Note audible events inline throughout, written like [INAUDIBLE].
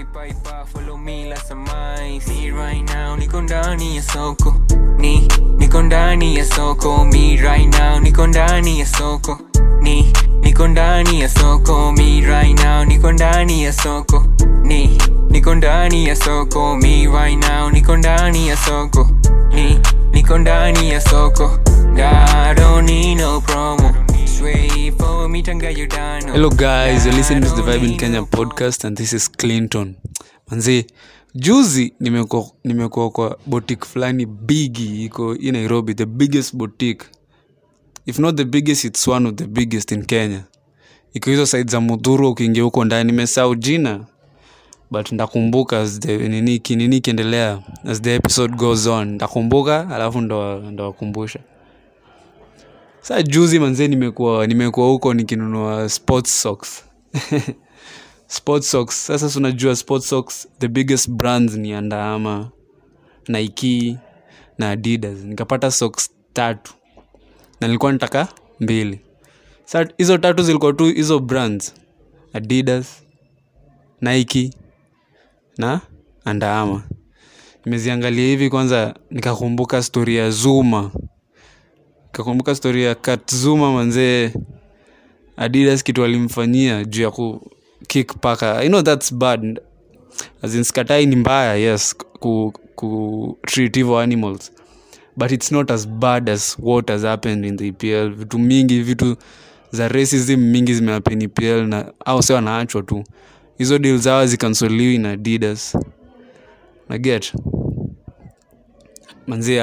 Piper, Piper, follow me some mice. Me right now, niko ndani ya soko. Ni, niko ndani ya soko. Me right now, niko ndani ya soko. Ni, niko ndani ya soko. Me right now, niko ndani ya soko. Ni, niko ndani ya soko. Me right now, niko ndani ya soko. Ni, niko ndani ya soko. I don't no promo. Hello guys you're listening to the vibe in kenya podcast and this is clinton. Manzi juzi nimekuwa kwa botik fulani bigi iko hii nairobi the biggest boutique. If not the biggest it's one of the biggest in kenya. Iko hizo side za mudhuru ukiingia huko ndani nimesahau jina. But ndakumbuka nini kinini ikiendelea as the episode goes on. Ndakumbuka alafu ndawakumbusha saa juzi manzee nimekuwa nimekuwa huko nikinunua sports socks. [LAUGHS] Sports socks. Sasa tunajua sports socks the biggest brands ni andaama nike na adidas. Nikapata socks tatu. Na nilikuwa nataka mbili. Sa hizo tatu zilikuwa tu hizo brands. Adidas nike na andaama nimeziangalia hivi kwanza nikakumbuka stori ya zuma kakumbuka stori ya katzuma manzee adidas kitu alimfanyia juu ya ku kick paka. You know that's bad. Skatai ni mbaya yes ku, ku treat hivyo animals. But it's not as bad as what has happened in the epl vitu mingi vitu za racism mingi zimeapen epl na au se wanaachwa tu. Hizo deal zao zikansoliwi na adidas. Naget manzie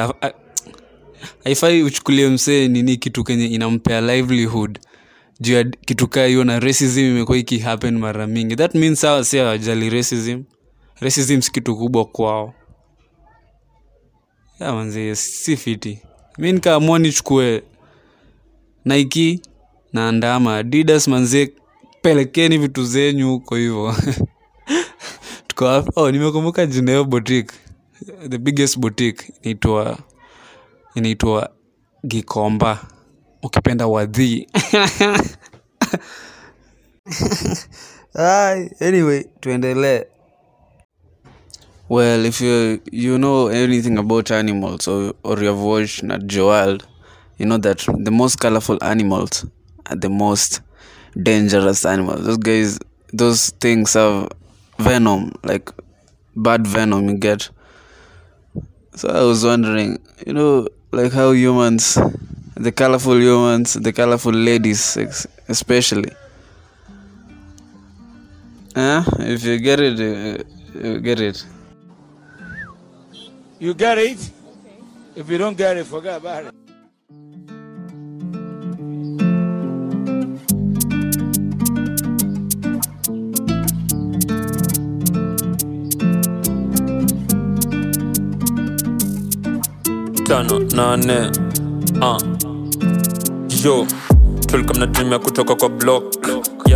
haifai uchukulie msee nini kitu kenye inampea livelihood. Juu ya kitu kaa hiyo na racism imekuwa ikihappen mara mingi. That means sawa si hawajali racism. Racism si kitu kubwa kwao. Ya manzi si fiti. Mi nikaamua nichukue nike na ndama adidas manzie pelekeni vitu zenyu huko hivo. [LAUGHS] Tuko oh, nimekumbuka jina hiyo the biggest boutique inaitwa inaitwa gikomba. Ukipenda wadhii. Ai, anyway tuendelee. Well if you you know anything about animals or, or you have watched nat joel you know that the most colorful animals are the most dangerous animals. Those guys those things have venom like bad venom you get. So i was wondering you know like how humans the colorful humans the colorful ladies especially uh, if you get it uh, you get it You get it? If you don't get it, forget about it. Tano nane uh. yo tulikuwa mnatumia kutoka kwa block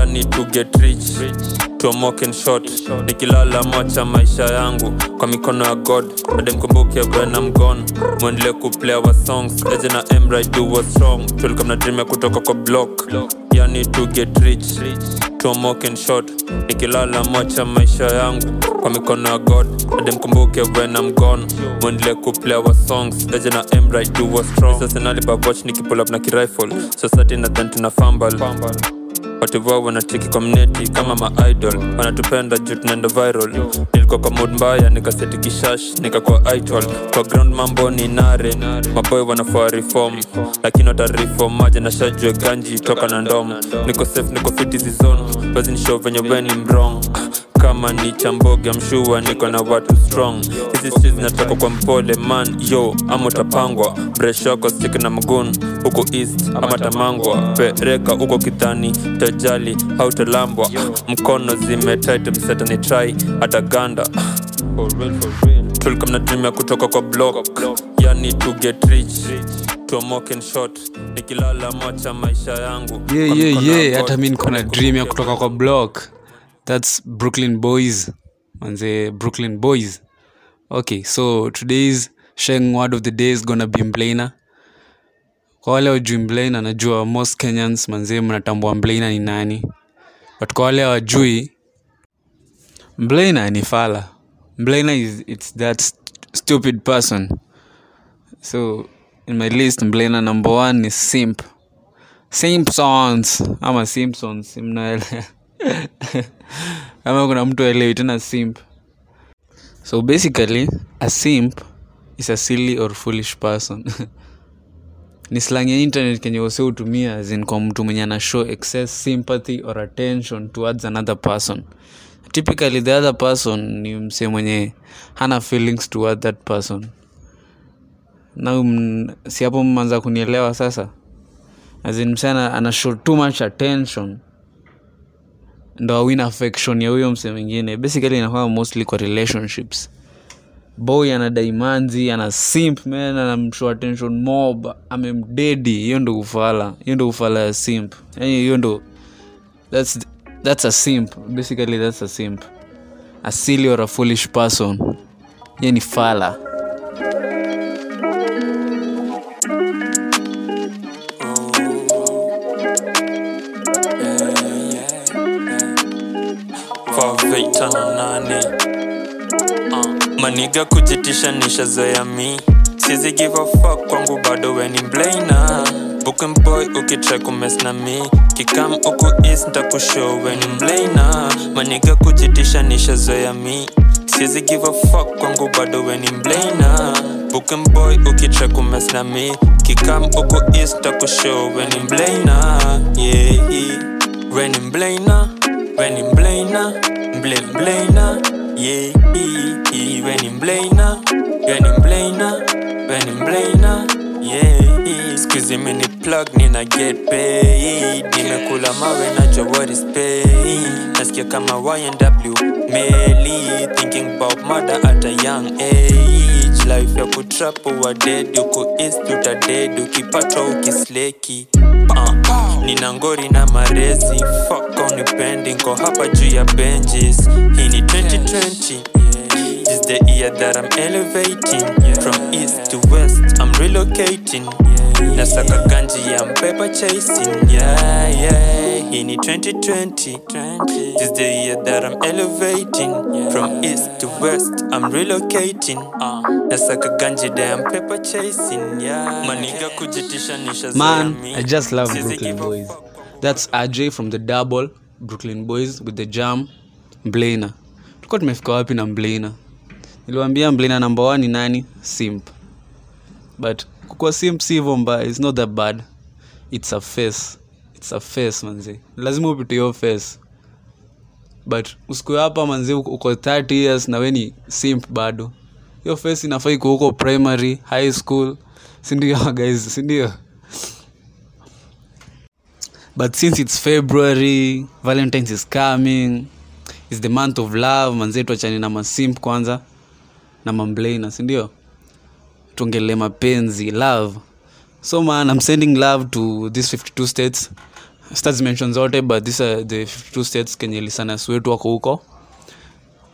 yani to get rich. Rich short nikilala macha maisha yangu. Kwa mikono ya god. Ademkumbuke when I'm mwendelee kuplay wa songs. Eje na was strong tulikuwa mnatumia kutoka kwa block. Yani to get rich. Tomoke and nikilala macha maisha yangu. Kwa mikono ya god. Ademkumbuke when I'm mwendelee kuplay wa songs. Eje na was strong up na kirifle. Society nadhan tuna fambal wativoa wanacheki mneti kama maidol wanatupenda juu tunaenda viral. Nilikuwa kwa mood mbaya nikaseti kishash nikakuwa idol. Kwa ground mambo ni nare. Maboy wanafaa reform. Lakini watareform maja na shajue ganji toka na ndom. Niko safe niko fiti zizon venye weni mrong kama ni chamboge mshua niko na watu strong. Hizi kwa mpole man yo ama utapangwa. Breshoko stik na mgun huko east ama tamangwa. Pereka huko kidhani tajali hautalambwa. Mkono zimetaitemsetani try hata ganda. Tulikuwa mnatumia kutoka kwa block. Yani to get rich. Nikilala macha maisha yangu. Yeah, yeah, yeah. Hata mi niko na dream ya kutoka kwa block thats brooklyn boys. Manze brooklyn boys. Okay so today's sheng word of the day is gonna be mblana kwa wale wajui mblana najua most kenyans manze mnatambua mblana ni nani. But kwa wale wajui mblena ni fala. Mblena is it's that st- stupid person. So in my list mblena number one ni simp. Simpsons ama simpsons mnaelewa [LAUGHS] ama kuna mtu aelewi tena simp. So basically a simp is a silly or foolish person. [LAUGHS] Ni slang ya internet kenye wose hutumia as kwa mtu mwenye ana show excess sympathy or attention towards another person. Typically the other person ni mse mwenye hana feelings toward that person. Na si hapo mmanza kunielewa sasa? Azin in mse ana, ana show too much attention ndo awin affection ya huyo mse mwingine. Basically inakuwa mostly kwa relationships. Boy ana daimanzi ana simp man anamshow attention mob amemdedi. Hiyo ndo ufala hiyo ndo ufala ya simp. Yani hiyo ndo that's, that's a simp. Basically that's a simp. A silly or a foolish person. Hiyo ni fala tano nane uh, maniga kujitisha nishazoya mi sizi give a fuck kwangu bado weni mblana boy ukitry kumes na mi kikam uku is ntakushow weni mblana maniga kujitisha nishazoya mi sizi give a fuck kwangu bado weni mblana boy ukitry kumes na mi kikam uku is ntakushow weni mblana yeah weni mblana weni mblana mble mblana yeah weni mblana weni mblana weni mblana yeah squeeze me ni plug nina get paid. Nimekula mawe najua what is paid? Nasikia kama ynw meli thinking about mother at a young age life ya kutrap wa dead uko east utaded ukipatwa ukisleki. Uh, nina ngori na marezi fuck on pending ko hapa juu ya benches. Hii ni 2020 This the year that I'm elevating. From east to west I'm relocating Nasaka ganji ya mpepa chasing. Yeah, yeah. Ini ni 2020 This the year that I'm elevating. From east to west I'm relocating. Nasaka ganji da ya mpepa chasing. Yeah. Maniga kujitisha nisha man i just love brooklyn boys. that's aj from the double brooklyn boys with the jam blana tulikuwa tumefika wapi na mblana niliwambia mblana number 1 ni nani? Simp. But kukua simp si hivyo mbaya. Its not that bad. Its a face. Its a face manzi. Lazima upite hiyo face. But usiku hapa manzi uko uko 30 years na we ni simp bado. Hiyo face inafaa iko primary high school. Sindio [LAUGHS] guys? Sindio but since it's february valentines is coming. Is the month of love. Manzetu achani na masimp kwanza. Na mamblaina sindio tuongele mapenzi love. So man i'm sending love to these 52 states. States mention zote but these are the 52 states kenye lisanas wetu wako huko.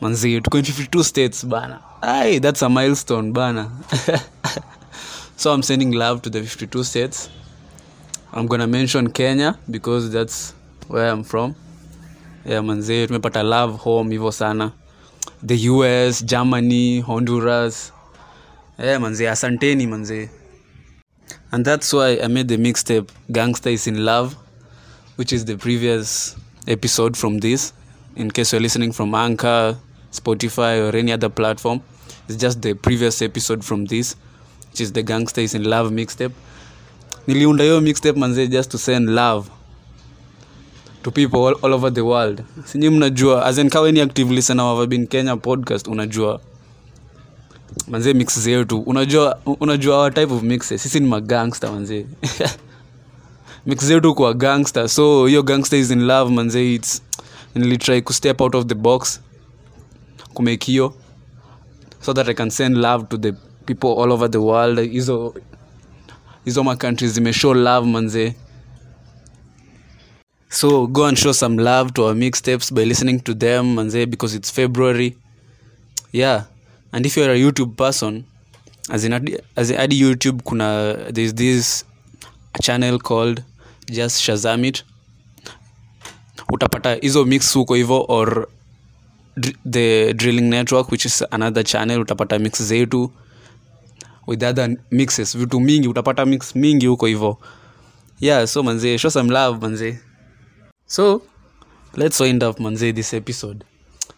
Manzi tuko in 52 states bana. Ai that's a milestone bana. [LAUGHS] So i'm sending love to the 52 states. I'm gonna mention kenya because that's where i'm from. Yeah, manzi tumepata love home hivyo sana. The us germany honduras yeah, manzee asanteni manzee and that's why i made the mixtape gangster is in love which is the previous episode from this. In case you're listening from anchor spotify or any other platform it's just the previous episode from this which is the gangster is in love mixtape. Niliunda hiyo mixtape manzee just to send love to people all, all over the world. Sinyi mnajua azenkawa ni active listener wa Vibin kenya podcast unajua manzee mix zetu unajua unajua our type of mixes sisi ni magangster manzee [LAUGHS] mix zetu kwa gangster. So hiyo gangster is in love manzee its nilitry kustep out of the box kumake hiyo so that i can send love to the people all over the world. Hizo hizo macountries zimeshow love manzee so go and show some love to our mixtapes by listening to them manzee because it's february. Yeah and if you're a youtube person as in ad, youtube kuna there's this channel called just shazam it. Utapata hizo mix huko hivo or the drilling network which is another channel utapata mix zetu. With other mixes vitu mingi utapata mix mingi huko hivo. Yeah so manzee show some love manzee so let's wind up manze this episode.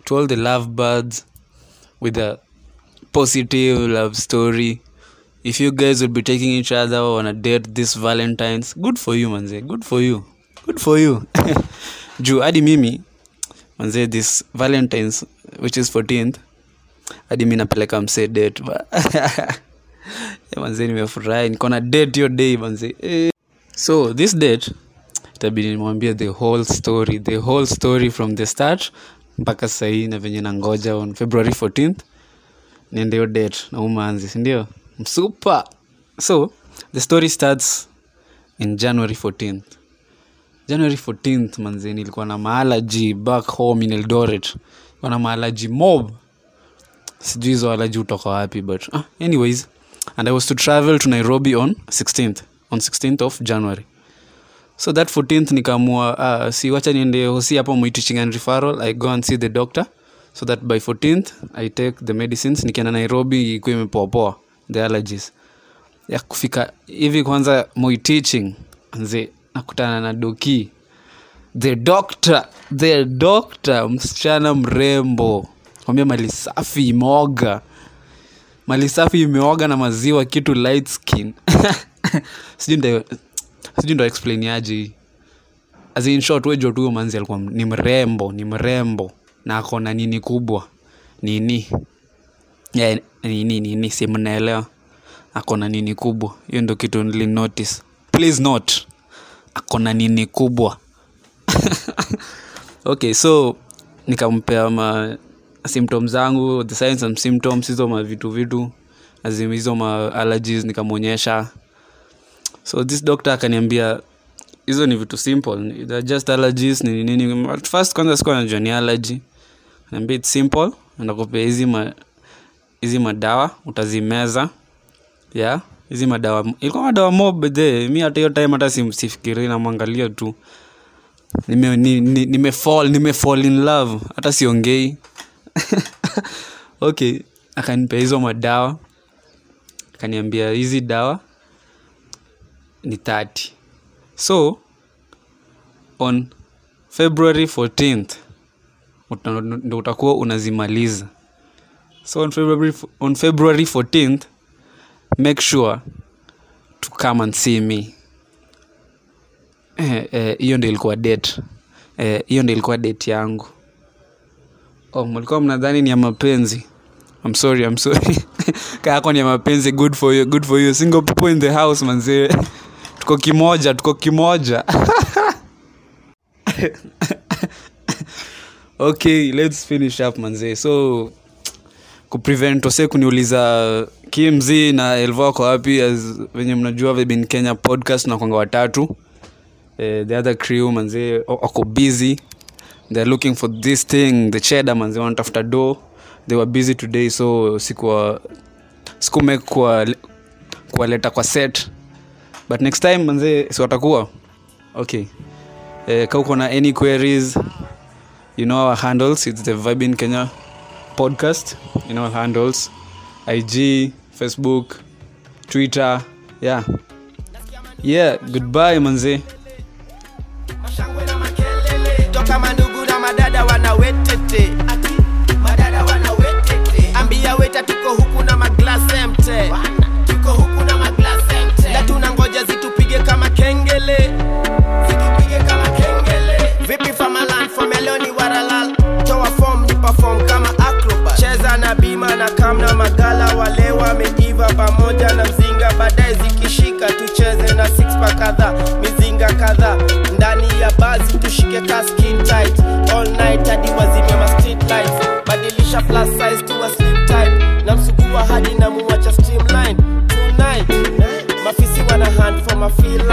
To all the love birds with a positive love story. If you guys will be taking each other on a date this valentines good for you manze good for you good for you. [LAUGHS] Juu hadi mimi manze this valentines which is 14th hadi mi napeleka msee date [LAUGHS] manze nimefurahi niko date hiyo day manze. Eh. so this date itabidi nimwambie the whole story the whole story from the start mpaka sahii na venye nangoja on february 14th niende date. Na umanzi sindio? Msupa so the story starts in january 14th january 14th manzi nilikuwa na maalaji back home in eldoret. Ilikuwa na maalaji mob. Sijui hizo alaji utoka wapi but ah, anyways. And i was to travel to nairobi on 16th on 16th of january. So that 14th nikaamua uh, si wacha niende hosi hapo mwitishing and referral. I go and see the doctor so that by 14th i take the medicines nikienda nairobi ikuwa imepoapoa the allergies. Ya kufika hivi kwanza moi teaching nze nakutana na doki. The doctor the doctor msichana mrembo. Kwambia mali safi imeoga. Mali safi imeoga na maziwa kitu light skin. [LAUGHS] Sijui ndo explain aje as in short wejo tu manzi alikuwa ni mrembo ni mrembo na akona nini kubwa. Nini? Yeah, nini nini si mnaelewa? Akona nini kubwa. Hiyo ndo kitu nili notice. Please not akona nini kubwa. [LAUGHS] Okay so nikampea ma symptom zangu the signs and symptoms hizo ma vitu vitu azim hizo ma allergies nikamwonyesha. So this doctor akaniambia hizo ni vitu simple. They're just allergies ni nini. First kwanza sikuwa najua ni allergy niambia it's simple nakupea hizi ma hizi madawa utazimeza. Yeah hizi madawa. Ilikuwa madawa mob the mi hata hiyo time hata simsifikiri sifikiri namwangalia tu. Nime, ni, ni, nime fall nime fall in love. Hata siongei. [LAUGHS] Okay akanipea hizo madawa. Akaniambia hizi dawa ni 30 so on february 14th uta- ndo utakuwa unazimaliza so on february, on february 14th make sure to come and see me Eh, eh, hiyo ndo ilikuwa date Eh, hiyo ndo ilikuwa date yangu oh, mlikuwa mnadhani ni ya mapenzi I'm sorry, I'm sorry. [LAUGHS] Kaa ni ya mapenzi good for you, good for you. Single people in the house manzee. [LAUGHS] Tuko kimoja, tuko kimoja. [LAUGHS] okay, let's finish up manzee. So kuprevent wase kuniuliza kimz na elvo wako wapi? Venye mnajua vebin in kenya podcast na kwanga watatu. Eh, the other crew manzee wa- wako busy. Theare looking for this thing the cheda manzee wanatafuta do they were busy today so sikuwa sikumake kuwaleta kwa set. But next time manzee si watakuwa? Okay. Eh, kauko na any queries you know our handles? It's the vibe in kenya podcast. You know handles? Ig facebook twitter. Yeah. Yeah goodbye manzee tushike ka skin tight. All night hadi wazime ma street lights. Badilisha plus size to a slim type. Na msugua hadi na muwacha streamline. Tonight mafisi wana hand for my feel